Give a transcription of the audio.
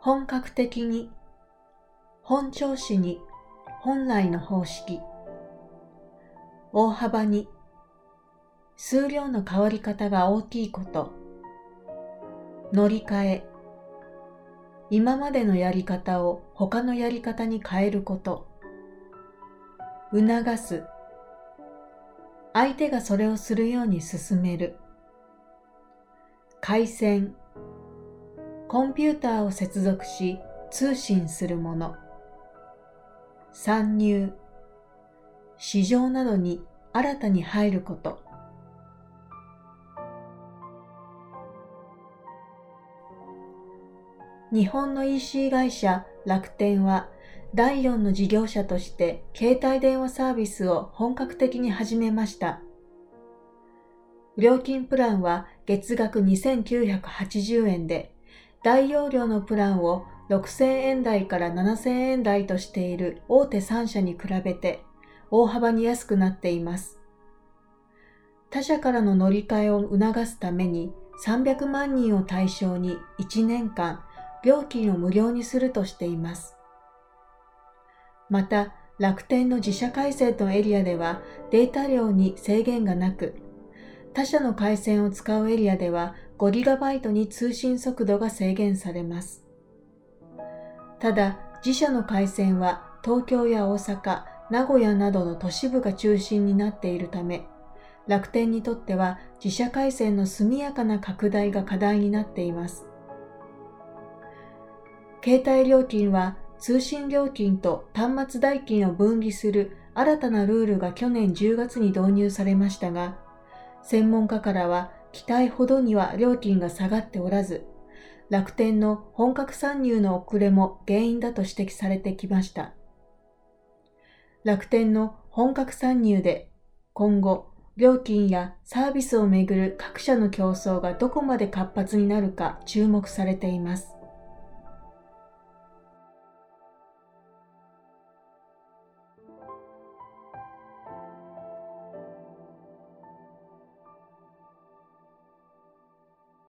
本格的に、本調子に、本来の方式、大幅に、数量の変わり方が大きいこと、乗り換え、今までのやり方を他のやり方に変えること、促す、相手がそれをするように進める、回線、コンピューターを接続し通信するもの、参入、市場などに新たに入ること、日本の EC 会社楽天は第4の事業者として携帯電話サービスを本格的に始めました。料金プランは月額2980円で、大容量のプランを6000円台から7000円台としている大手3社に比べて大幅に安くなっています。他社からの乗り換えを促すために300万人を対象に1年間料金を無料にするとしています。また、楽天の自社回線のエリアではデータ量に制限がなく、他社の回線を使うエリアでは 5GB に通信速度が制限されます。ただ、自社の回線は東京や大阪、名古屋などの都市部が中心になっているため、楽天にとっては自社回線の速やかな拡大が課題になっています。携帯料金は通信料金と端末代金を分離する新たなルールが去年10月に導入されましたが、専門家からは期待ほどには料金が下がっておらず、楽天の本格参入の遅れも原因だと指摘されてきました。楽天の本格参入で今後、料金やサービスをめぐる各社の競争がどこまで活発になるか注目されています。